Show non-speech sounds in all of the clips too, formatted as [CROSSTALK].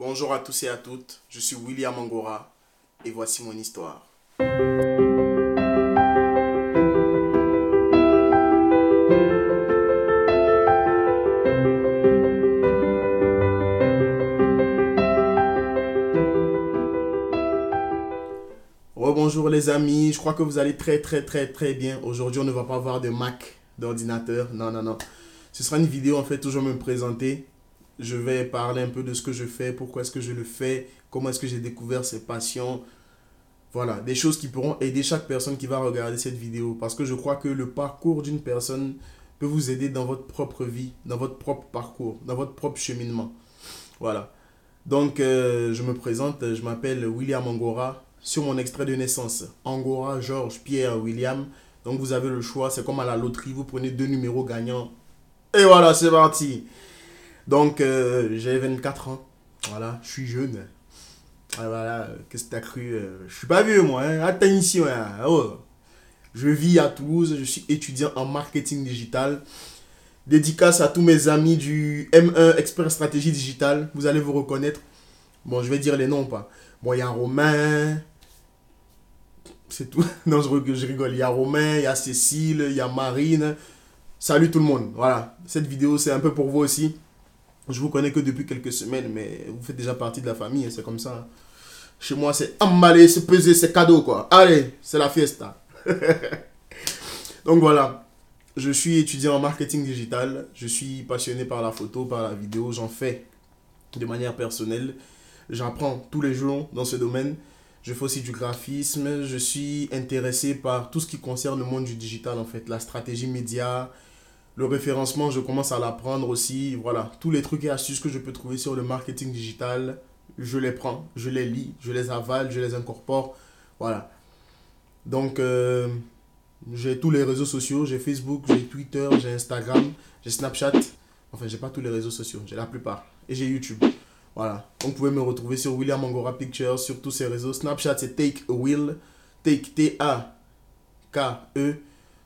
Bonjour à tous et à toutes, je suis William Angora et voici mon histoire. Bonjour les amis, je crois que vous allez très très très très bien. Aujourd'hui on ne va pas avoir de Mac, d'ordinateur, non non non. Ce sera une vidéo en fait toujours me présenter je vais parler un peu de ce que je fais, pourquoi est-ce que je le fais, comment est-ce que j'ai découvert ces passions. Voilà, des choses qui pourront aider chaque personne qui va regarder cette vidéo. Parce que je crois que le parcours d'une personne peut vous aider dans votre propre vie, dans votre propre parcours, dans votre propre cheminement. Voilà. Donc, euh, je me présente, je m'appelle William Angora. Sur mon extrait de naissance, Angora, Georges, Pierre, William. Donc, vous avez le choix, c'est comme à la loterie, vous prenez deux numéros gagnants. Et voilà, c'est parti. Donc, euh, j'ai 24 ans. Voilà, je suis jeune. Ah, voilà, qu'est-ce que t'as cru euh, Je suis pas vieux, moi. Hein. Attention. Oh. Je vis à Toulouse. Je suis étudiant en marketing digital. Dédicace à tous mes amis du M1 Expert Stratégie Digitale. Vous allez vous reconnaître. Bon, je vais dire les noms, pas. Bon, il y a Romain. C'est tout. [LAUGHS] Non, je rigole. Il y a Romain, il y a Cécile, il y a Marine. Salut tout le monde. Voilà. Cette vidéo, c'est un peu pour vous aussi. Je vous connais que depuis quelques semaines, mais vous faites déjà partie de la famille, hein, c'est comme ça. Chez moi, c'est emballer, c'est peser, c'est cadeau, quoi. Allez, c'est la fiesta. [LAUGHS] Donc voilà, je suis étudiant en marketing digital. Je suis passionné par la photo, par la vidéo. J'en fais de manière personnelle. J'apprends tous les jours dans ce domaine. Je fais aussi du graphisme. Je suis intéressé par tout ce qui concerne le monde du digital, en fait. La stratégie média, le référencement, je commence à l'apprendre aussi. Voilà, tous les trucs et astuces que je peux trouver sur le marketing digital, je les prends, je les lis, je les avale, je les incorpore. Voilà. Donc, euh, j'ai tous les réseaux sociaux. J'ai Facebook, j'ai Twitter, j'ai Instagram, j'ai Snapchat. Enfin, j'ai pas tous les réseaux sociaux, j'ai la plupart. Et j'ai YouTube. Voilà. Vous pouvez me retrouver sur William Angora Pictures, sur tous ces réseaux. Snapchat, c'est Take a Will. Take, T-A-K-E.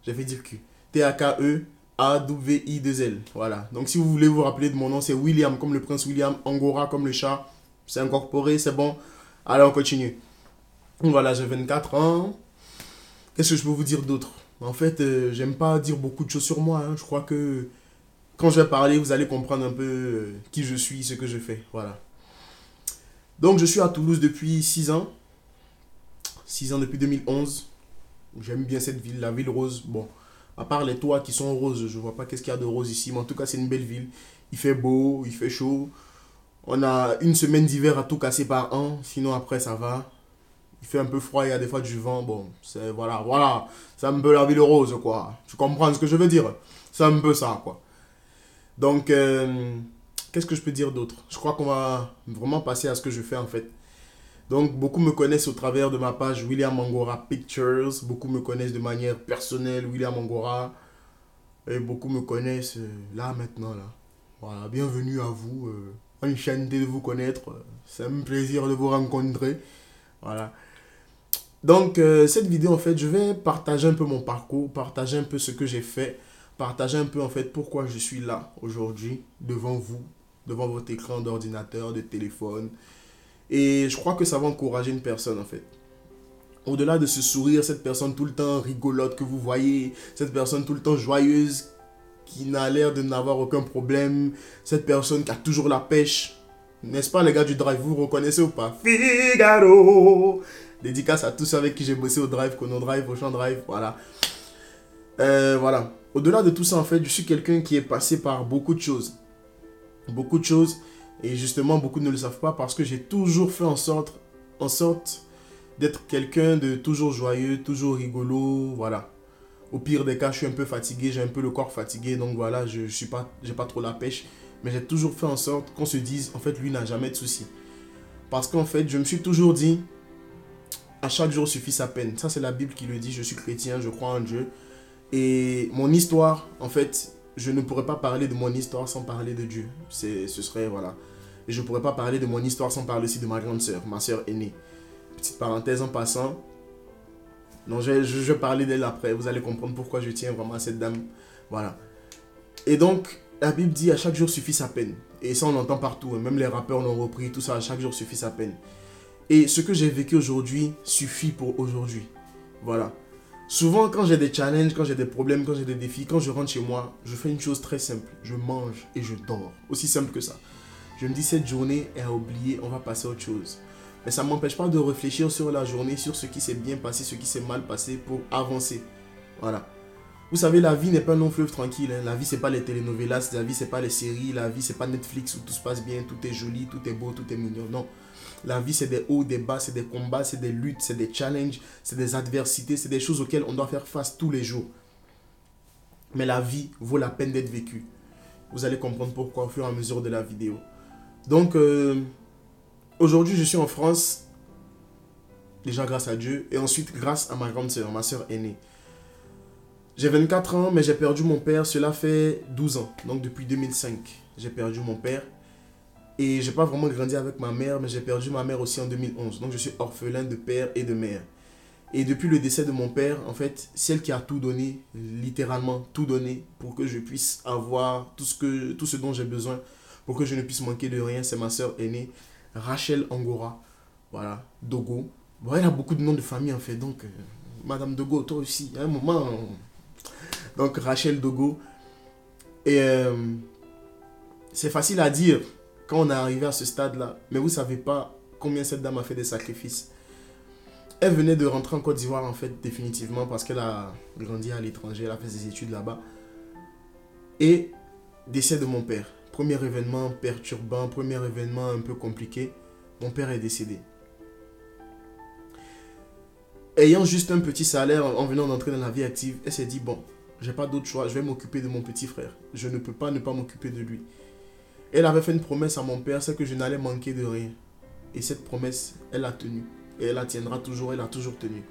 J'ai fait dire Q. T-A-K-E a-W-I-2-L. Voilà. Donc, si vous voulez vous rappeler de mon nom, c'est William, comme le prince William, Angora, comme le chat. C'est incorporé, c'est bon. Allez, on continue. Voilà, j'ai 24 ans. Qu'est-ce que je peux vous dire d'autre? En fait, euh, j'aime pas dire beaucoup de choses sur moi. Hein. Je crois que quand je vais parler, vous allez comprendre un peu euh, qui je suis, ce que je fais. Voilà. Donc, je suis à Toulouse depuis 6 ans. 6 ans depuis 2011. J'aime bien cette ville, la ville rose. Bon, à part les toits qui sont roses, je vois pas qu'est-ce qu'il y a de rose ici, mais en tout cas, c'est une belle ville. Il fait beau, il fait chaud. On a une semaine d'hiver à tout casser par an, sinon après, ça va. Il fait un peu froid, il y a des fois du vent. Bon, c'est voilà, voilà. C'est un peu la ville rose, quoi. Tu comprends ce que je veux dire? C'est un peu ça, quoi. Donc, euh, qu'est-ce que je peux dire d'autre? Je crois qu'on va vraiment passer à ce que je fais, en fait. Donc, beaucoup me connaissent au travers de ma page William Angora Pictures. Beaucoup me connaissent de manière personnelle, William Angora. Et beaucoup me connaissent euh, là, maintenant, là. Voilà, bienvenue à vous. Euh, enchanté de vous connaître. C'est un plaisir de vous rencontrer. Voilà. Donc, euh, cette vidéo, en fait, je vais partager un peu mon parcours, partager un peu ce que j'ai fait, partager un peu, en fait, pourquoi je suis là aujourd'hui, devant vous, devant votre écran d'ordinateur, de téléphone, et je crois que ça va encourager une personne en fait. Au-delà de ce sourire, cette personne tout le temps rigolote que vous voyez, cette personne tout le temps joyeuse, qui n'a l'air de n'avoir aucun problème, cette personne qui a toujours la pêche. N'est-ce pas les gars du drive, vous, reconnaissez ou pas? Figaro Dédicace à tous avec qui j'ai bossé au drive, Kono Drive, au champ drive, voilà. Euh, voilà. Au-delà de tout ça, en fait, je suis quelqu'un qui est passé par beaucoup de choses. Beaucoup de choses et justement, beaucoup ne le savent pas parce que j'ai toujours fait en sorte, en sorte d'être quelqu'un de toujours joyeux, toujours rigolo, voilà. Au pire des cas, je suis un peu fatigué, j'ai un peu le corps fatigué, donc voilà, je, suis pas, pas trop la pêche, mais j'ai toujours fait en sorte qu'on se dise, en fait, lui n'a jamais de soucis. Parce qu'en fait, je me suis toujours dit, à chaque jour suffit sa peine. Ça, c'est la Bible qui le dit, je suis chrétien, je crois en Dieu. Et mon histoire, en fait, je ne pourrais pas parler de mon histoire sans parler de Dieu. C'est, ce serait, voilà, je ne pourrais pas parler de mon histoire sans parler aussi de ma grande sœur, ma sœur aînée. Petite parenthèse en passant. Non, je, je, vais parler d'elle après. Vous allez comprendre pourquoi je tiens vraiment à cette dame. Voilà. Et donc, la Bible dit à chaque jour suffit sa peine. Et ça, on l'entend partout. hein. Même les rappeurs l'ont repris. Tout ça, chaque jour suffit sa peine. Et ce que j'ai vécu aujourd'hui suffit pour aujourd'hui. Voilà. Souvent, quand j'ai des challenges, quand j'ai des problèmes, quand j'ai des défis, quand je rentre chez moi, je fais une chose très simple. Je mange et je dors. Aussi simple que ça. Je me dis, cette journée est à oublier, on va passer à autre chose. Mais ça ne m'empêche pas de réfléchir sur la journée, sur ce qui s'est bien passé, ce qui s'est mal passé pour avancer. Voilà. Vous savez, la vie n'est pas un long fleuve tranquille. hein. La vie, c'est pas les telenovelas, la vie, c'est pas les séries, la vie, c'est pas Netflix où tout se passe bien, tout est joli, tout est beau, tout est mignon. Non. La vie, c'est des hauts, des bas, c'est des combats, c'est des luttes, c'est des challenges, c'est des adversités, c'est des choses auxquelles on doit faire face tous les jours. Mais la vie vaut la peine d'être vécue. Vous allez comprendre pourquoi au fur et à mesure de la vidéo. Donc, euh, aujourd'hui, je suis en France, déjà grâce à Dieu, et ensuite grâce à ma grande sœur, ma sœur aînée. J'ai 24 ans, mais j'ai perdu mon père, cela fait 12 ans, donc depuis 2005, j'ai perdu mon père. Et j'ai pas vraiment grandi avec ma mère, mais j'ai perdu ma mère aussi en 2011. Donc je suis orphelin de père et de mère. Et depuis le décès de mon père, en fait, celle qui a tout donné, littéralement tout donné, pour que je puisse avoir tout ce, que, tout ce dont j'ai besoin, pour que je ne puisse manquer de rien, c'est ma soeur aînée, Rachel Angora. Voilà, Dogo. Bon, elle a beaucoup de noms de famille en fait, donc euh, Madame Dogo, toi aussi, à un moment. on- Donc Rachel Dogo. Et euh, c'est facile à dire quand on est arrivé à ce stade-là, mais vous savez pas combien cette dame a fait des sacrifices. Elle venait de rentrer en Côte d'Ivoire en fait définitivement parce qu'elle a grandi à l'étranger, elle a fait ses études là-bas. Et décès de mon père. Premier événement perturbant, premier événement un peu compliqué. Mon père est décédé. Ayant juste un petit salaire en en venant d'entrer dans la vie active, elle s'est dit bon, j'ai pas d'autre choix, je vais m'occuper de mon petit frère. Je ne peux pas ne pas m'occuper de lui. Elle avait fait une promesse à mon père, c'est que je n'allais manquer de rien. Et cette promesse, elle l'a tenue. Et elle la tiendra toujours, elle a toujours tenu.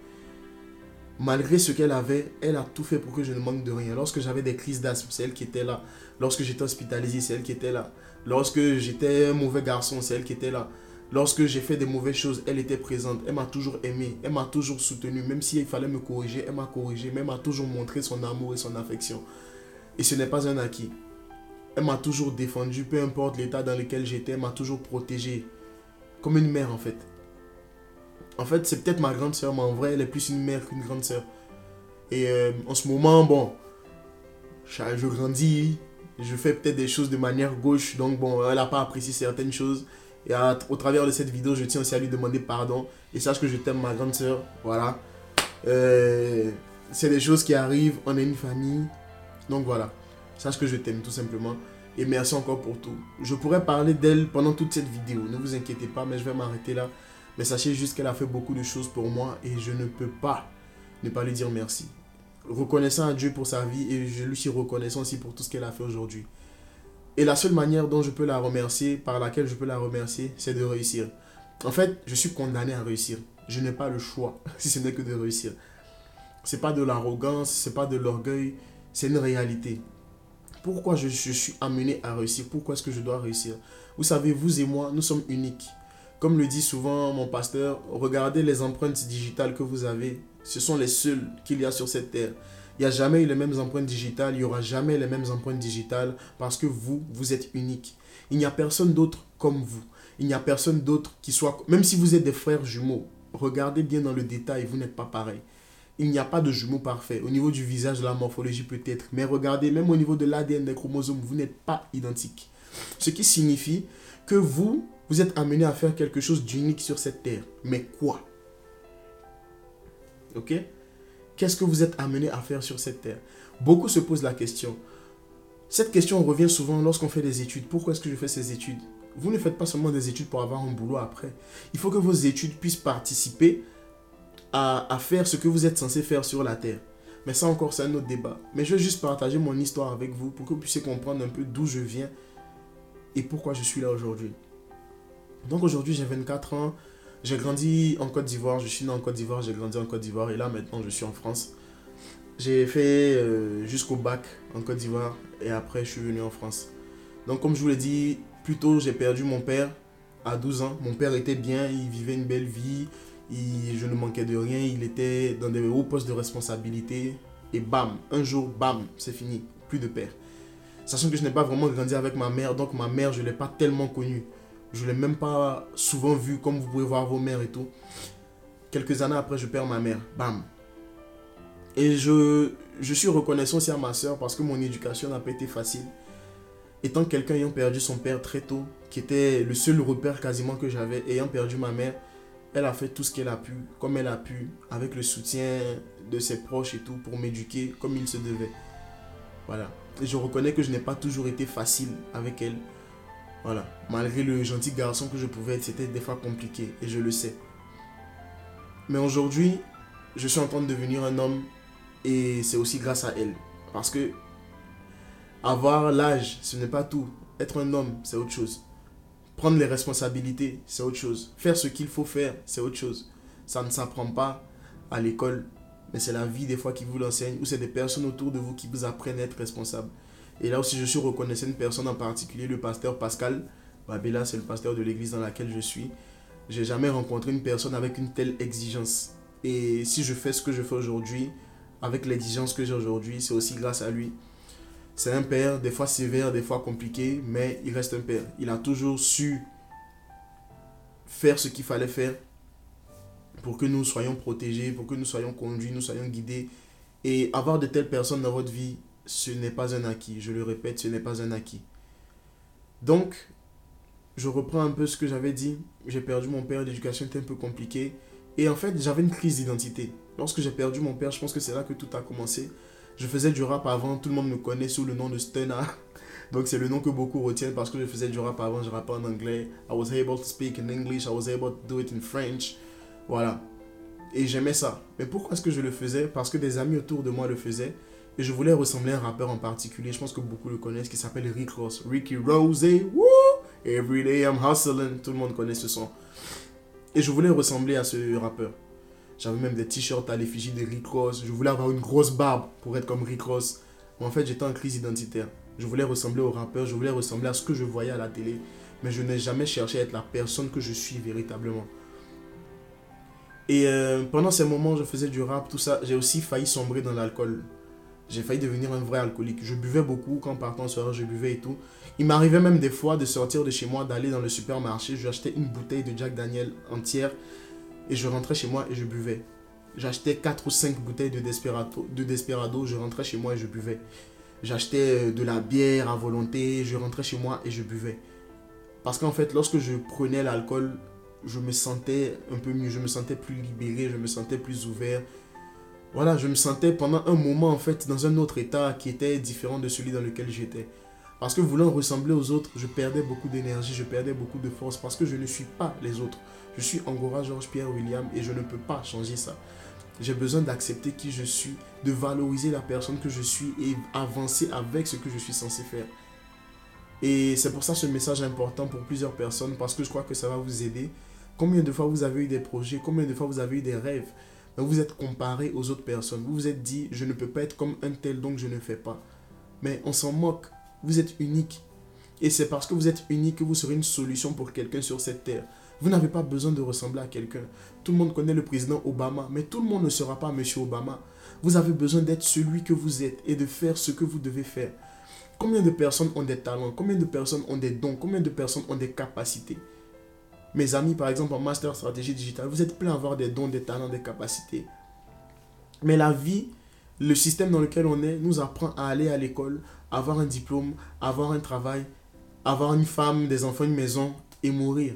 Malgré ce qu'elle avait, elle a tout fait pour que je ne manque de rien. Lorsque j'avais des crises d'asthme, c'est elle qui était là. Lorsque j'étais hospitalisé, c'est elle qui était là. Lorsque j'étais un mauvais garçon, c'est elle qui était là. Lorsque j'ai fait des mauvaises choses, elle était présente. Elle m'a toujours aimé. Elle m'a toujours soutenu. Même s'il fallait me corriger, elle m'a corrigé. Mais elle m'a toujours montré son amour et son affection. Et ce n'est pas un acquis. Elle m'a toujours défendu, peu importe l'état dans lequel j'étais. Elle m'a toujours protégé. Comme une mère, en fait. En fait, c'est peut-être ma grande soeur, mais en vrai, elle est plus une mère qu'une grande soeur. Et euh, en ce moment, bon, je, grandis, je fais peut-être des choses de manière gauche, donc bon, elle n'a pas apprécié certaines choses. Et au travers de cette vidéo, je tiens aussi à lui demander pardon. Et sache que je t'aime, ma grande soeur. Voilà. Euh, c'est des choses qui arrivent, on est une famille. Donc voilà. Sache que je t'aime, tout simplement. Et merci encore pour tout. Je pourrais parler d'elle pendant toute cette vidéo. Ne vous inquiétez pas, mais je vais m'arrêter là. Mais sachez juste qu'elle a fait beaucoup de choses pour moi et je ne peux pas ne pas lui dire merci. Reconnaissant à Dieu pour sa vie et je lui suis reconnaissant aussi pour tout ce qu'elle a fait aujourd'hui. Et la seule manière dont je peux la remercier, par laquelle je peux la remercier, c'est de réussir. En fait, je suis condamné à réussir. Je n'ai pas le choix, [LAUGHS] si ce n'est que de réussir. C'est pas de l'arrogance, c'est pas de l'orgueil, c'est une réalité. Pourquoi je, je suis amené à réussir? Pourquoi est-ce que je dois réussir? Vous savez, vous et moi, nous sommes uniques. Comme le dit souvent mon pasteur, regardez les empreintes digitales que vous avez. Ce sont les seules qu'il y a sur cette terre. Il n'y a jamais eu les mêmes empreintes digitales, il n'y aura jamais les mêmes empreintes digitales parce que vous, vous êtes unique. Il n'y a personne d'autre comme vous. Il n'y a personne d'autre qui soit... Même si vous êtes des frères jumeaux, regardez bien dans le détail, vous n'êtes pas pareil. Il n'y a pas de jumeaux parfaits. Au niveau du visage, de la morphologie peut-être. Mais regardez, même au niveau de l'ADN des chromosomes, vous n'êtes pas identiques. Ce qui signifie que vous, vous êtes amené à faire quelque chose d'unique sur cette terre. Mais quoi? Ok? Qu'est-ce que vous êtes amené à faire sur cette terre? Beaucoup se posent la question. Cette question revient souvent lorsqu'on fait des études. Pourquoi est-ce que je fais ces études? Vous ne faites pas seulement des études pour avoir un boulot après. Il faut que vos études puissent participer à, faire ce que vous êtes censé faire sur la terre. Mais ça encore, c'est un autre débat. Mais je vais juste partager mon histoire avec vous pour que vous puissiez comprendre un peu d'où je viens et pourquoi je suis là aujourd'hui. Donc aujourd'hui, j'ai 24 ans. J'ai grandi en Côte d'Ivoire. Je suis né en Côte d'Ivoire. J'ai grandi en Côte d'Ivoire. Et là, maintenant, je suis en France. J'ai fait euh, jusqu'au bac en Côte d'Ivoire. Et après, je suis venu en France. Donc, comme je vous l'ai dit, plus tôt, j'ai perdu mon père à 12 ans. Mon père était bien. Il vivait une belle vie. Il- je ne manquais de rien. Il était dans des hauts postes de responsabilité. Et bam, un jour, bam, c'est fini. Plus de père. Sachant que je n'ai pas vraiment grandi avec ma mère, donc ma mère, je ne l'ai pas tellement connue. Je ne l'ai même pas souvent vue comme vous pouvez voir vos mères et tout. Quelques années après, je perds ma mère. Bam. Et je, je suis reconnaissant aussi à ma soeur parce que mon éducation n'a pas été facile. Étant quelqu'un ayant perdu son père très tôt, qui était le seul repère quasiment que j'avais, ayant perdu ma mère, elle a fait tout ce qu'elle a pu, comme elle a pu, avec le soutien de ses proches et tout, pour m'éduquer comme il se devait. Voilà. Et je reconnais que je n'ai pas toujours été facile avec elle. Voilà. Malgré le gentil garçon que je pouvais être, c'était des fois compliqué, et je le sais. Mais aujourd'hui, je suis en train de devenir un homme, et c'est aussi grâce à elle. Parce que avoir l'âge, ce n'est pas tout. Être un homme, c'est autre chose. Prendre les responsabilités, c'est autre chose. Faire ce qu'il faut faire, c'est autre chose. Ça ne s'apprend pas à l'école, mais c'est la vie des fois qui vous l'enseigne, ou c'est des personnes autour de vous qui vous apprennent à être responsable. Et là aussi, je suis reconnaissant une personne en particulier, le pasteur Pascal. Babela, c'est le pasteur de l'église dans laquelle je suis. J'ai jamais rencontré une personne avec une telle exigence. Et si je fais ce que je fais aujourd'hui, avec l'exigence que j'ai aujourd'hui, c'est aussi grâce à lui. C'est un père, des fois sévère, des fois compliqué, mais il reste un père. Il a toujours su faire ce qu'il fallait faire pour que nous soyons protégés, pour que nous soyons conduits, nous soyons guidés. Et avoir de telles personnes dans votre vie, ce n'est pas un acquis. Je le répète, ce n'est pas un acquis. Donc, je reprends un peu ce que j'avais dit. J'ai perdu mon père, l'éducation était un peu compliquée. Et en fait, j'avais une crise d'identité. Lorsque j'ai perdu mon père, je pense que c'est là que tout a commencé. Je faisais du rap avant, tout le monde me connaît sous le nom de Stunna. [LAUGHS] Donc c'est le nom que beaucoup retiennent parce que je faisais du rap avant, je rappais en anglais. I was able to speak in English, I was able to do it in French. Voilà. Et j'aimais ça. Mais pourquoi est-ce que je le faisais? Parce que des amis autour de moi le faisaient. Et je voulais ressembler à un rappeur en particulier, je pense que beaucoup le connaissent, qui s'appelle Rick Ross. Ricky Rose, woo! Every day I'm hustling. Tout le monde connaît ce son. Et je voulais ressembler à ce rappeur. J'avais même des t-shirts à l'effigie de Rick Ross. Je voulais avoir une grosse barbe pour être comme Rick Ross. Mais en fait, j'étais en crise identitaire. Je voulais ressembler au rappeur, je voulais ressembler à ce que je voyais à la télé. Mais je n'ai jamais cherché à être la personne que je suis véritablement. Et euh, pendant ces moments, je faisais du rap, tout ça. J'ai aussi failli sombrer dans l'alcool. J'ai failli devenir un vrai alcoolique. Je buvais beaucoup quand partant en soirée, je buvais et tout. Il m'arrivait même des fois de sortir de chez moi, d'aller dans le supermarché. Je achetais une bouteille de Jack Daniel entière et je rentrais chez moi et je buvais. J'achetais 4 ou 5 bouteilles de Desperado, de Desperado, je rentrais chez moi et je buvais. J'achetais euh, de la bière à volonté, je rentrais chez moi et je buvais. Parce qu'en fait, lorsque je prenais l'alcool, je me sentais un peu mieux, je me sentais plus libéré, je me sentais plus ouvert. Voilà, je me sentais pendant un moment en fait dans un autre état qui était différent de celui dans lequel j'étais. Parce que voulant ressembler aux autres, je perdais beaucoup d'énergie, je perdais beaucoup de force parce que je ne suis pas les autres. Je suis Angora Georges Pierre William et je ne peux pas changer ça. J'ai besoin d'accepter qui je suis, de valoriser la personne que je suis et avancer avec ce que je suis censé faire. Et c'est pour ça ce message est important pour plusieurs personnes parce que je crois que ça va vous aider. Combien de fois vous avez eu des projets, combien de fois vous avez eu des rêves, mais vous êtes comparé aux autres personnes. Vous vous êtes dit, je ne peux pas être comme un tel, donc je ne fais pas. Mais on s'en moque. Vous êtes unique. Et c'est parce que vous êtes unique que vous serez une solution pour quelqu'un sur cette terre. Vous n'avez pas besoin de ressembler à quelqu'un. Tout le monde connaît le président Obama, mais tout le monde ne sera pas Monsieur Obama. Vous avez besoin d'être celui que vous êtes et de faire ce que vous devez faire. Combien de personnes ont des talents? Combien de personnes ont des dons? Combien de personnes ont des capacités? Mes amis, par exemple, en master stratégie digitale, vous êtes plein à avoir des dons, des talents, des capacités. Mais la vie, le système dans lequel on est, nous apprend à aller à l'école, avoir un diplôme, avoir un travail, avoir une femme, des enfants, une maison et mourir.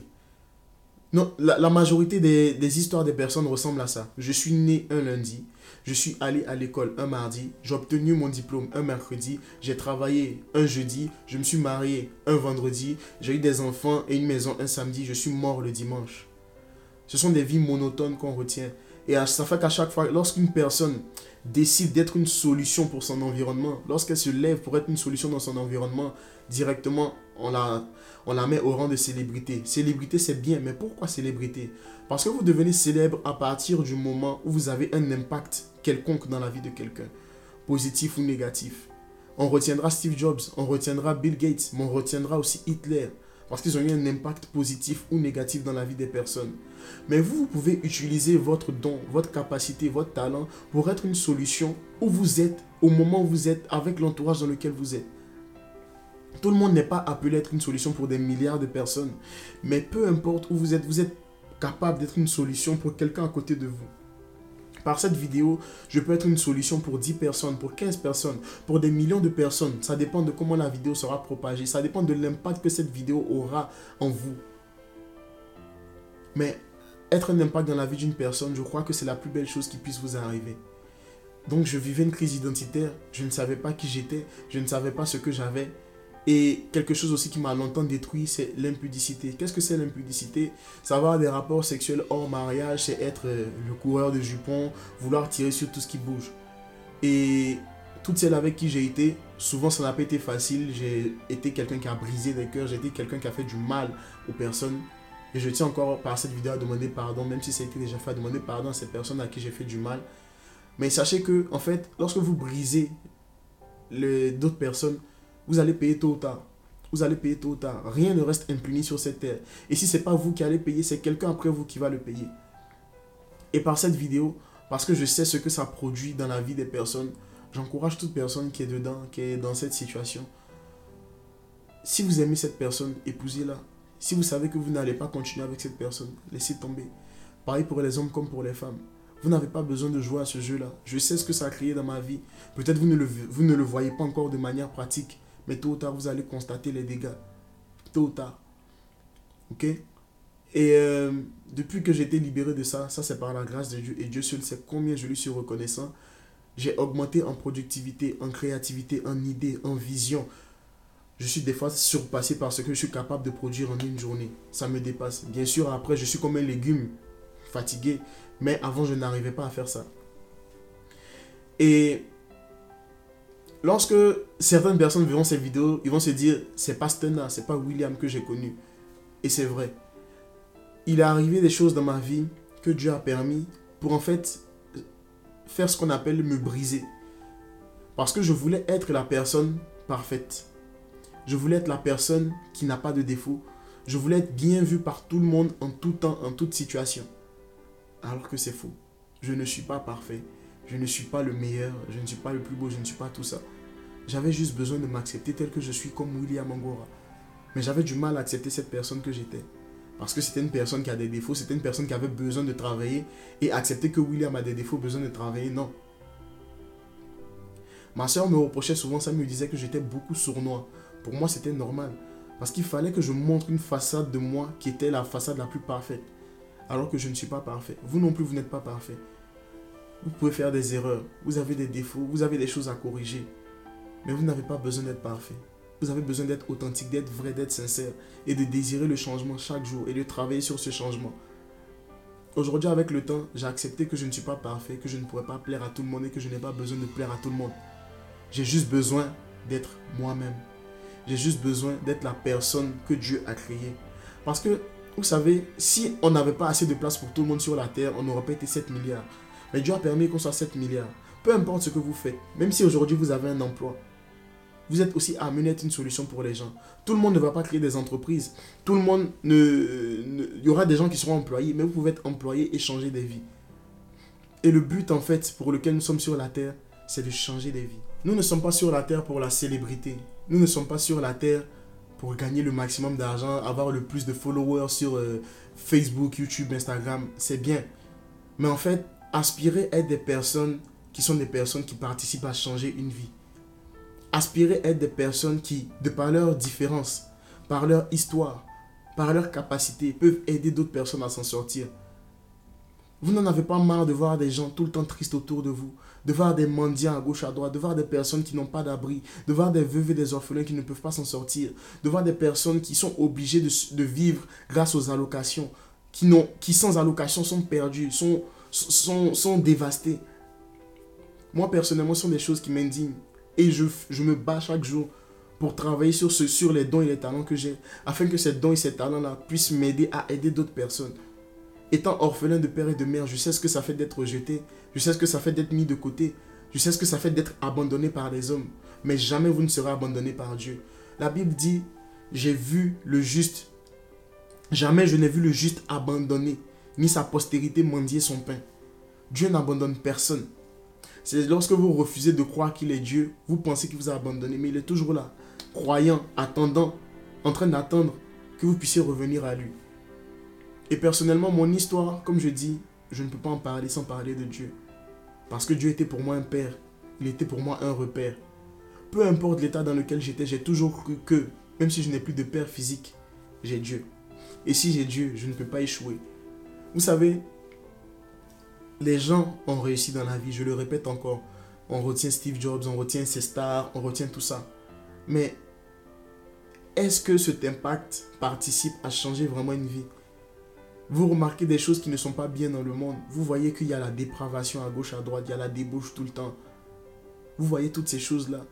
Non, la, majorité des, des, histoires des personnes ressemblent à ça. Je suis né un lundi, je suis allé à l'école un mardi, j'ai obtenu mon diplôme un mercredi, j'ai travaillé un jeudi, je me suis marié un vendredi, j'ai eu des enfants et une maison un samedi, je suis mort le dimanche. Ce sont des vies monotones qu'on retient. Et ça fait qu'à chaque fois, lorsqu'une personne décide d'être une solution pour son environnement, lorsqu'elle se lève pour être une solution dans son environnement, directement, on la, on la met au rang de célébrité. Célébrité, c'est bien, mais pourquoi célébrité? Parce que vous devenez célèbre à partir du moment où vous avez un impact quelconque dans la vie de quelqu'un, positif ou négatif. On retiendra Steve Jobs, on retiendra Bill Gates, mais on retiendra aussi Hitler, parce qu'ils ont eu un impact positif ou négatif dans la vie des personnes. Mais vous, vous pouvez utiliser votre don, votre capacité, votre talent pour être une solution où vous êtes, au moment où vous êtes, avec l'entourage dans lequel vous êtes. Tout le monde n'est pas appelé à être une solution pour des milliards de personnes. Mais peu importe où vous êtes, vous êtes capable d'être une solution pour quelqu'un à côté de vous. Par cette vidéo, je peux être une solution pour 10 personnes, pour 15 personnes, pour des millions de personnes. Ça dépend de comment la vidéo sera propagée. Ça dépend de l'impact que cette vidéo aura en vous. Mais être un impact dans la vie d'une personne, je crois que c'est la plus belle chose qui puisse vous arriver. Donc je vivais une crise identitaire. Je ne savais pas qui j'étais. Je ne savais pas ce que j'avais. Et quelque chose aussi qui m'a longtemps détruit, c'est l'impudicité. Qu'est-ce que c'est l'impudicité? Savoir des rapports sexuels hors mariage, c'est être euh, le coureur de jupons, vouloir tirer sur tout ce qui bouge. Et toutes celles avec qui j'ai été, souvent ça n'a pas été facile. J'ai été quelqu'un qui a brisé des cœurs, j'ai été quelqu'un qui a fait du mal aux personnes. Et je tiens encore par cette vidéo à demander pardon, même si ça a été déjà fait, à demander pardon à ces personnes à qui j'ai fait du mal. Mais sachez que, en fait, lorsque vous brisez d'autres personnes, vous allez payer tôt ou tard. Vous allez payer tôt ou tard. Rien ne reste impuni sur cette terre. Et si ce n'est pas vous qui allez payer, c'est quelqu'un après vous qui va le payer. Et par cette vidéo, parce que je sais ce que ça produit dans la vie des personnes, j'encourage toute personne qui est dedans, qui est dans cette situation. Si vous aimez cette personne, épousez-la. Si vous savez que vous n'allez pas continuer avec cette personne, laissez tomber. Pareil pour les hommes comme pour les femmes. Vous n'avez pas besoin de jouer à ce jeu-là. Je sais ce que ça a créé dans ma vie. Peut-être vous, vous ne le voyez pas encore de manière pratique, mais tôt ou tard, vous allez constater les dégâts. Tôt ou tard. Ok? Et euh, depuis que j'ai été libéré de ça, ça c'est par la grâce de Dieu, et Dieu seul sait combien je lui suis reconnaissant, j'ai augmenté en productivité, en créativité, en idées, en vision. Je suis des fois surpassé par ce que je suis capable de produire en une journée. Ça me dépasse. Bien sûr, après, je suis comme un légume fatigué, mais avant, je n'arrivais pas à faire ça. Et lorsque certaines personnes verront ces vidéos, ils vont se dire, c'est pas Stena, c'est pas William que j'ai connu. Et c'est vrai. Il est arrivé des choses dans ma vie que Dieu a permis pour en fait faire ce qu'on appelle me briser. Parce que je voulais être la personne parfaite. Je voulais être la personne qui n'a pas de défaut. Je voulais être bien vu par tout le monde en tout temps, en toute situation. Alors que c'est faux. Je ne suis pas parfait. Je ne suis pas le meilleur. Je ne suis pas le plus beau. Je ne suis pas tout ça. J'avais juste besoin de m'accepter tel que je suis comme William Angora. Mais j'avais du mal à accepter cette personne que j'étais. Parce que c'était une personne qui a des défauts. C'était une personne qui avait besoin de travailler. Et accepter que William a des défauts, besoin de travailler, non. Ma soeur me reprochait souvent ça, me disait que j'étais beaucoup sournois. Pour moi, c'était normal. Parce qu'il fallait que je montre une façade de moi qui était la façade la plus parfaite alors que je ne suis pas parfait. Vous non plus, vous n'êtes pas parfait. Vous pouvez faire des erreurs, vous avez des défauts, vous avez des choses à corriger. Mais vous n'avez pas besoin d'être parfait. Vous avez besoin d'être authentique, d'être vrai, d'être sincère et de désirer le changement chaque jour et de travailler sur ce changement. Aujourd'hui, avec le temps, j'ai accepté que je ne suis pas parfait, que je ne pourrais pas plaire à tout le monde et que je n'ai pas besoin de plaire à tout le monde. J'ai juste besoin d'être moi-même. J'ai juste besoin d'être la personne que Dieu a créée. Parce que vous savez, si on n'avait pas assez de place pour tout le monde sur la terre, on n'aurait pas été 7 milliards. Mais Dieu a permis qu'on soit 7 milliards. Peu importe ce que vous faites, même si aujourd'hui vous avez un emploi, vous êtes aussi amené à être une solution pour les gens. Tout le monde ne va pas créer des entreprises. Tout le monde ne, Il y aura des gens qui seront employés, mais vous pouvez être employé et changer des vies. Et le but, en fait, pour lequel nous sommes sur la terre, c'est de changer des vies. Nous ne sommes pas sur la terre pour la célébrité. Nous ne sommes pas sur la terre pour gagner le maximum d'argent, avoir le plus de followers sur euh, Facebook, YouTube, Instagram, c'est bien. Mais en fait, aspirer à être des personnes qui sont des personnes qui participent à changer une vie. Aspirer à être des personnes qui, de par leur différence, par leur histoire, par leur capacité, peuvent aider d'autres personnes à s'en sortir. Vous n'en avez pas marre de voir des gens tout le temps tristes autour de vous, de voir des mendiants à gauche, à droite, de voir des personnes qui n'ont pas d'abri, de voir des veuves et des orphelins qui ne peuvent pas s'en sortir, de voir des personnes qui sont obligées de, vivre grâce aux allocations, qui, qui sans allocations sont perdues, sont, sont, sont dévastées. Moi, personnellement, ce sont des choses qui m'indignent. Et je, je me bats chaque jour pour travailler sur, ce, sur les dons et les talents que j'ai, afin que ces dons et ces talents-là puissent m'aider à aider d'autres personnes. Étant orphelin de père et de mère, je sais ce que ça fait d'être rejeté. Je sais ce que ça fait d'être mis de côté. Je sais ce que ça fait d'être abandonné par les hommes. Mais jamais vous ne serez abandonné par Dieu. La Bible dit, j'ai vu le juste. Jamais je n'ai vu le juste abandonné, ni sa postérité mendier son pain. Dieu n'abandonne personne. C'est lorsque vous refusez de croire qu'il est Dieu, vous pensez qu'il vous a abandonné, mais il est toujours là. croyant, attendant, en train d'attendre que vous puissiez revenir à lui. Et personnellement, mon histoire, comme je dis, je ne peux pas en parler sans parler de Dieu. Parce que Dieu était pour moi un père, il était pour moi un repère. Peu importe l'état dans lequel j'étais, j'ai toujours cru que, même si je n'ai plus de père physique, j'ai Dieu. Et si j'ai Dieu, je ne peux pas échouer. Vous savez, les gens ont réussi dans la vie, je le répète encore. On retient Steve Jobs, on retient ses stars, on retient tout ça. Mais est-ce que cet impact participe à changer vraiment une vie? Vous remarquez des choses qui ne sont pas bien dans le monde. Vous voyez qu'il y a la dépravation à gauche, à droite, il y a la débauche tout le temps. Vous voyez toutes ces choses-là.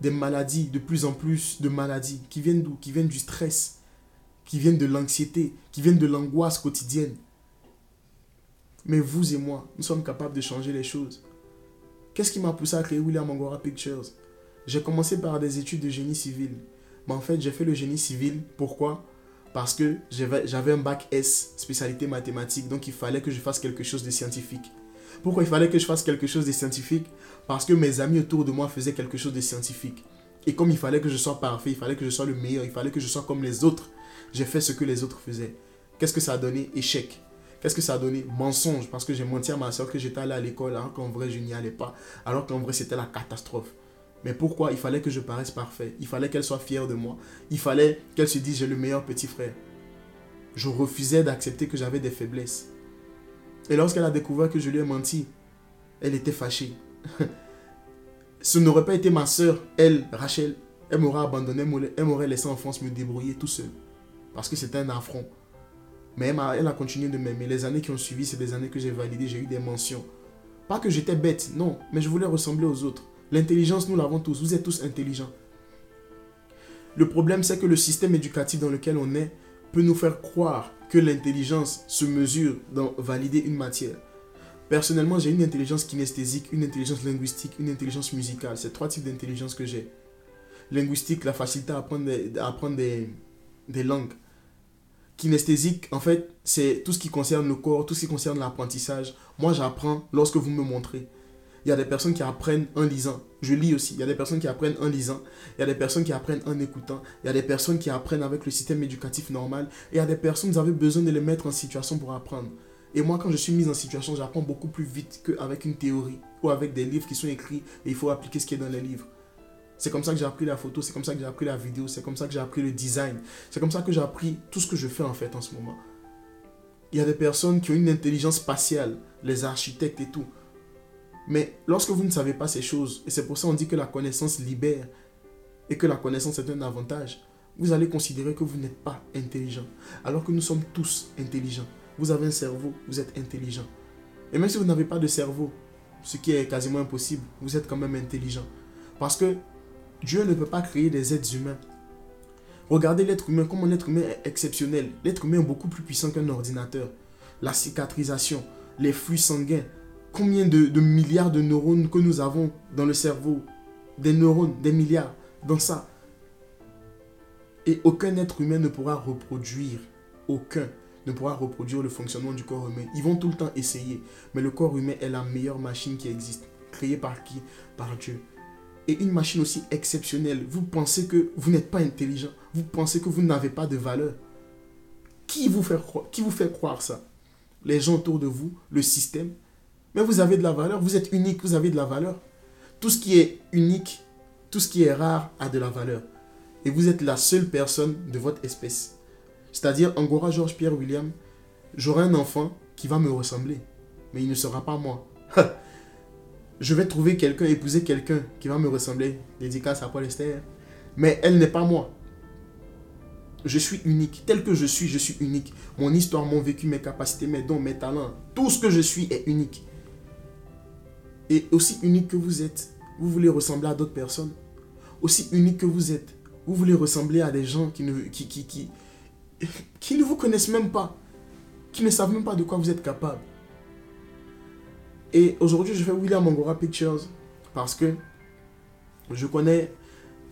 Des maladies, de plus en plus de maladies qui viennent d'où? Qui viennent du stress, qui viennent de l'anxiété, qui viennent de l'angoisse quotidienne. Mais vous et moi, nous sommes capables de changer les choses. Qu'est-ce qui m'a poussé à créer William Angora Pictures? J'ai commencé par des études de génie civil. Mais en fait, j'ai fait le génie civil. Pourquoi? Parce que j'avais un bac S, spécialité mathématique. Donc, il fallait que je fasse quelque chose de scientifique. Pourquoi il fallait que je fasse quelque chose de scientifique? Parce que mes amis autour de moi faisaient quelque chose de scientifique. Et comme il fallait que je sois parfait, il fallait que je sois le meilleur, il fallait que je sois comme les autres, j'ai fait ce que les autres faisaient. Qu'est-ce que ça a donné? Échec. Qu'est-ce que ça a donné Mensonge, parce que j'ai menti à ma soeur que j'étais allé à l'école alors qu'en vrai je n'y allais pas, alors qu'en vrai c'était la catastrophe. Mais pourquoi Il fallait que je paraisse parfait. Il fallait qu'elle soit fière de moi. Il fallait qu'elle se dise j'ai le meilleur petit frère. Je refusais d'accepter que j'avais des faiblesses. Et lorsqu'elle a découvert que je lui ai menti, elle était fâchée. [LAUGHS] Ce n'aurait pas été ma soeur, elle, Rachel, elle m'aurait abandonné, elle m'aurait laissé en France me débrouiller tout seul. Parce que c'était un affront. Mais elle a, continué de m'aimer. Les années qui ont suivi, c'est des années que j'ai validées, j'ai eu des mentions. Pas que j'étais bête, non, mais je voulais ressembler aux autres. L'intelligence, nous l'avons tous, vous êtes tous intelligents. Le problème, c'est que le système éducatif dans lequel on est peut nous faire croire que l'intelligence se mesure dans valider une matière. Personnellement, j'ai une intelligence kinesthésique, une intelligence linguistique, une intelligence musicale. C'est trois types d'intelligence que j'ai. Linguistique, la facilité à apprendre des langues kinesthésique, en fait, c'est tout ce qui concerne le corps, tout ce qui concerne l'apprentissage. Moi, j'apprends lorsque vous me montrez. Il y a des personnes qui apprennent en lisant. Je lis aussi. Il y a des personnes qui apprennent en lisant. Il y a des personnes qui apprennent en écoutant. Il y a des personnes qui apprennent avec le système éducatif normal. Et il y a des personnes, vous avez besoin de les mettre en situation pour apprendre. Et moi, quand je suis mis en situation, j'apprends beaucoup plus vite qu'avec une théorie ou avec des livres qui sont écrits et il faut appliquer ce qui est dans les livres. C'est comme ça que j'ai appris la photo, c'est comme ça que j'ai appris la vidéo, c'est comme ça que j'ai appris le design. C'est comme ça que j'ai appris tout ce que je fais en fait en ce moment. Il y a des personnes qui ont une intelligence spatiale, les architectes et tout. Mais lorsque vous ne savez pas ces choses, et c'est pour ça qu'on dit que la connaissance libère et que la connaissance est un avantage, vous allez considérer que vous n'êtes pas intelligent. Alors que nous sommes tous intelligents. Vous avez un cerveau, vous êtes intelligent. Et même si vous n'avez pas de cerveau, ce qui est quasiment impossible, vous êtes quand même intelligent. Parce que Dieu ne peut pas créer des êtres humains. Regardez l'être humain, comment l'être humain est exceptionnel. L'être humain est beaucoup plus puissant qu'un ordinateur. La cicatrisation, les flux sanguins, combien de, milliards de neurones que nous avons dans le cerveau? Des neurones, des milliards, dans ça. Et aucun être humain ne pourra reproduire, aucun ne pourra reproduire le fonctionnement du corps humain. Ils vont tout le temps essayer. Mais le corps humain est la meilleure machine qui existe. Créée par qui? Par Dieu et une machine aussi exceptionnelle, vous pensez que vous n'êtes pas intelligent, vous pensez que vous n'avez pas de valeur. Qui vous fait croire, qui vous fait croire ça? Les gens autour de vous, le système. Mais vous avez de la valeur, vous êtes unique, vous avez de la valeur. Tout ce qui est unique, tout ce qui est rare a de la valeur. Et vous êtes la seule personne de votre espèce. C'est-à-dire, Angora George Pierre William, j'aurai un enfant qui va me ressembler, mais il ne sera pas moi. [LAUGHS] je vais trouver quelqu'un, épouser quelqu'un qui va me ressembler. Dédicace à Paul Esther. Mais elle n'est pas moi. Je suis unique. Tel que je suis, je suis unique. Mon histoire, mon vécu, mes capacités, mes dons, mes talents, tout ce que je suis est unique. Et aussi unique que vous êtes, vous voulez ressembler à d'autres personnes. Aussi unique que vous êtes, vous voulez ressembler à des gens qui ne, qui, [LAUGHS] ne vous connaissent même pas. Qui ne savent même pas de quoi vous êtes capable. Et aujourd'hui, je fais William Angora Pictures parce que je connais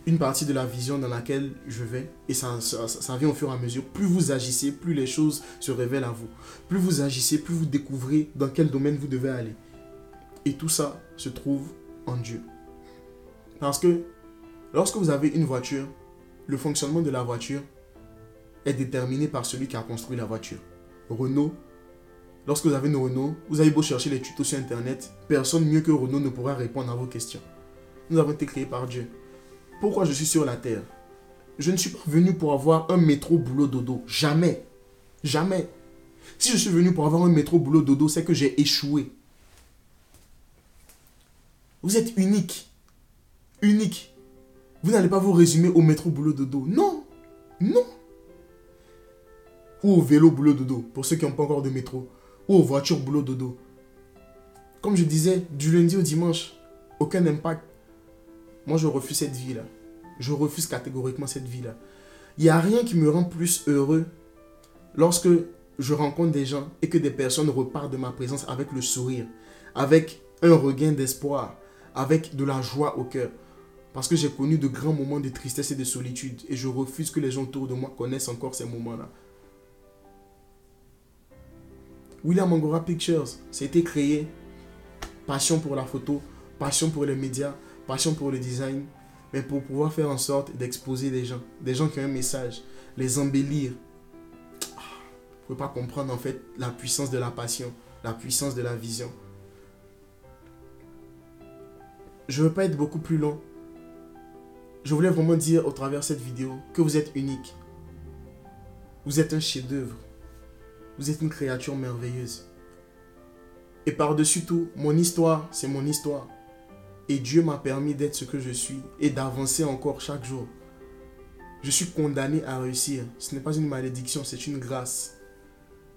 une partie de la vision dans laquelle je vais et ça, ça, vient au fur et à mesure. Plus vous agissez, plus les choses se révèlent à vous. Plus vous agissez, plus vous découvrez dans quel domaine vous devez aller. Et tout ça se trouve en Dieu. Parce que lorsque vous avez une voiture, le fonctionnement de la voiture est déterminé par celui qui a construit la voiture. Renault, lorsque vous avez une Renault, vous avez beau chercher les tutos sur Internet, personne mieux que Renault ne pourra répondre à vos questions. Nous avons été créés par Dieu. Pourquoi je suis sur la terre? Je ne suis pas venu pour avoir un métro boulot dodo. Jamais. Jamais. Si je suis venu pour avoir un métro boulot dodo, c'est que j'ai échoué. Vous êtes unique. Unique. Vous n'allez pas vous résumer au métro boulot dodo. Non. Non. Ou au vélo boulot dodo, pour ceux qui n'ont pas encore de métro. Ou aux voitures boulot dodo. Comme je disais, du lundi au dimanche, aucun impact. Moi, je refuse cette vie-là. Je refuse catégoriquement cette vie-là. Il n'y a rien qui me rend plus heureux lorsque je rencontre des gens et que des personnes repartent de ma présence avec le sourire, avec un regain d'espoir, avec de la joie au cœur. Parce que j'ai connu de grands moments de tristesse et de solitude et je refuse que les gens autour de moi connaissent encore ces moments-là. William Angora Pictures, été créé passion pour la photo, passion pour les médias, passion pour le design, mais pour pouvoir faire en sorte d'exposer des gens, des gens qui ont un message, les embellir. Vous ne pouvez pas comprendre en fait la puissance de la passion, la puissance de la vision. Je ne veux pas être beaucoup plus long. Je voulais vraiment dire au travers de cette vidéo que vous êtes unique. Vous êtes un chef-d'œuvre. Vous êtes une créature merveilleuse. Et par-dessus tout, mon histoire, c'est mon histoire. Et Dieu m'a permis d'être ce que je suis et d'avancer encore chaque jour. Je suis condamné à réussir. Ce n'est pas une malédiction, c'est une grâce.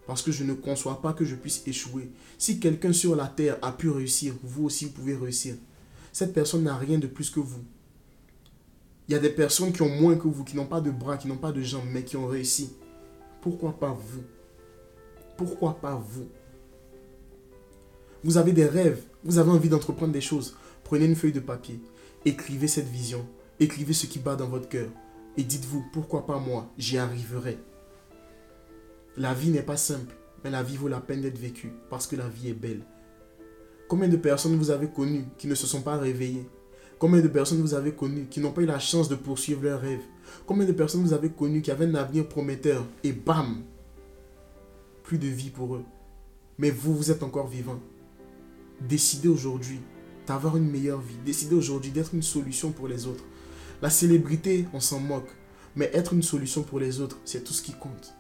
Parce que je ne conçois pas que je puisse échouer. Si quelqu'un sur la terre a pu réussir, vous aussi vous pouvez réussir. Cette personne n'a rien de plus que vous. Il y a des personnes qui ont moins que vous, qui n'ont pas de bras, qui n'ont pas de jambes, mais qui ont réussi. Pourquoi pas vous? Pourquoi pas vous? Vous avez des rêves, vous avez envie d'entreprendre des choses. Prenez une feuille de papier, écrivez cette vision, écrivez ce qui bat dans votre cœur et dites-vous, pourquoi pas moi, j'y arriverai. La vie n'est pas simple, mais la vie vaut la peine d'être vécue parce que la vie est belle. Combien de personnes vous avez connues qui ne se sont pas réveillées? Combien de personnes vous avez connues qui n'ont pas eu la chance de poursuivre leurs rêves? Combien de personnes vous avez connues qui avaient un avenir prometteur et bam Plus de vie pour eux. Mais vous, vous êtes encore vivant. Décidez aujourd'hui d'avoir une meilleure vie. Décidez aujourd'hui d'être une solution pour les autres. La célébrité, on s'en moque. Mais être une solution pour les autres, c'est tout ce qui compte.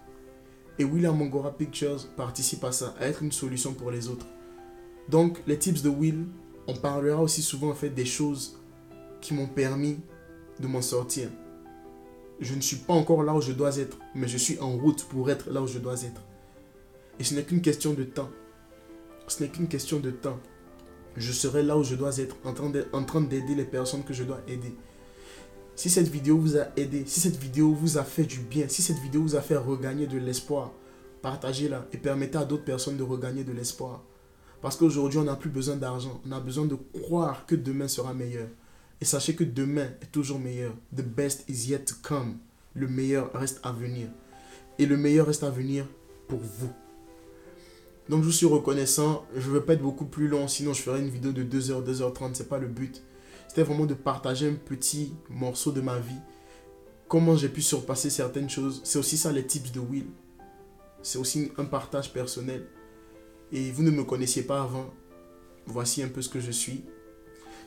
Et William Mongora Pictures participe à ça, à être une solution pour les autres. Donc, les tips de Will, on parlera aussi souvent en fait des choses qui m'ont permis de m'en sortir. Je ne suis pas encore là où je dois être, mais je suis en route pour être là où je dois être. Et ce n'est qu'une question de temps. Ce n'est qu'une question de temps je serai là où je dois être, en train d'aider les personnes que je dois aider. Si cette vidéo vous a aidé, si cette vidéo vous a fait du bien, si cette vidéo vous a fait regagner de l'espoir, partagez-la et permettez à d'autres personnes de regagner de l'espoir. Parce qu'aujourd'hui, on n'a plus besoin d'argent. On a besoin de croire que demain sera meilleur. Et sachez que demain est toujours meilleur. The best is yet to come. Le meilleur reste à venir. Et le meilleur reste à venir pour vous. Donc je suis reconnaissant. Je ne veux pas être beaucoup plus long, sinon je ferai une vidéo de 2h, 2h30. C'est pas le but. C'était vraiment de partager un petit morceau de ma vie. Comment j'ai pu surpasser certaines choses. C'est aussi ça les tips de Will. C'est aussi un partage personnel. Et vous ne me connaissiez pas avant. Voici un peu ce que je suis.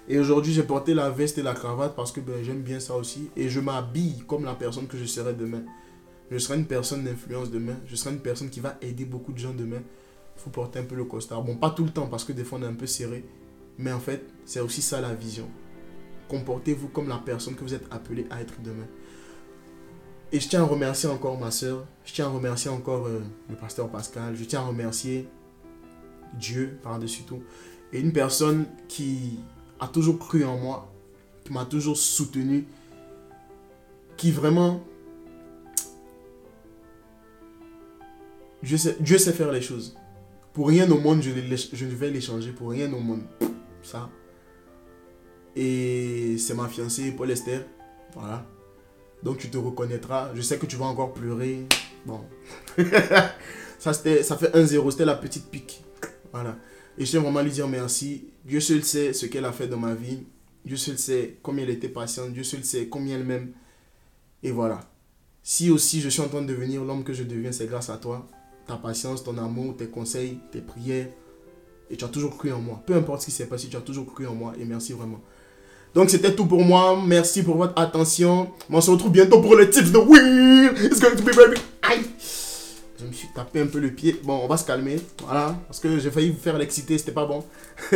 Et aujourd'hui, j'ai porté la veste et la cravate parce que ben, j'aime bien ça aussi. Et je m'habille comme la personne que je serai demain. Je serai une personne d'influence demain. Je serai une personne qui va aider beaucoup de gens demain faut porter un peu le costard. Bon, pas tout le temps parce que des fois on est un peu serré. Mais en fait, c'est aussi ça la vision. Comportez-vous comme la personne que vous êtes appelé à être demain. Et je tiens à remercier encore ma soeur. Je tiens à remercier encore euh, le pasteur Pascal. Je tiens à remercier Dieu par-dessus tout. Et une personne qui a toujours cru en moi, qui m'a toujours soutenu, qui vraiment... Dieu Dieu sait faire les choses. Pour rien au monde, je, je vais l'échanger. Pour rien au monde. Ça. Et c'est ma fiancée, Paul Esther. Voilà. Donc tu te reconnaîtras. Je sais que tu vas encore pleurer. Bon. [LAUGHS] ça, ça fait 1-0. C'était la petite pique. Voilà. Et je tiens vraiment à lui dire merci. Dieu seul sait ce qu'elle a fait dans ma vie. Dieu seul sait combien elle était patiente. Dieu seul sait combien elle m'aime. Et voilà. Si aussi je suis en train de devenir l'homme que je deviens, c'est grâce à toi. Ta patience, ton amour, tes conseils, tes prières. Et tu as toujours cru en moi. Peu importe ce qui s'est passé, tu as toujours cru en moi. Et merci vraiment. Donc c'était tout pour moi. Merci pour votre attention. On se retrouve bientôt pour les tips de Will. It's going to be very... Aïe. Je me suis tapé un peu le pied. Bon, on va se calmer. Voilà. Parce que j'ai failli vous faire l'exciter. C'était pas bon. [LAUGHS]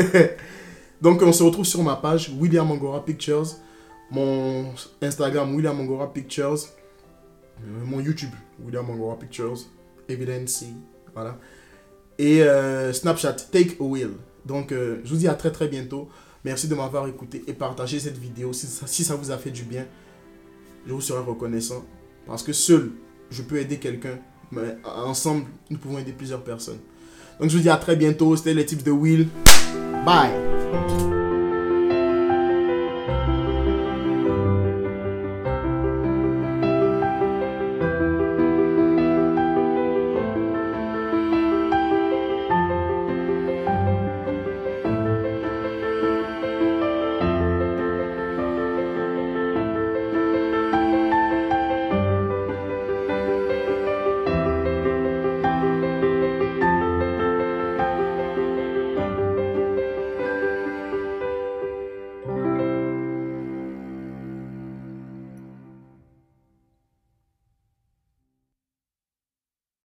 Donc on se retrouve sur ma page William Angora Pictures. Mon Instagram William Angora Pictures. Euh, mon YouTube William Angora Pictures. Evidence. Voilà. Et euh, Snapchat Take a Will. Donc euh, je vous dis à très très bientôt. Merci de m'avoir écouté et partagé cette vidéo. Si ça, si ça vous a fait du bien, je vous serai reconnaissant. Parce que seul, je peux aider quelqu'un. Mais ensemble, nous pouvons aider plusieurs personnes. Donc je vous dis à très bientôt. C'était les tips de Will. Bye.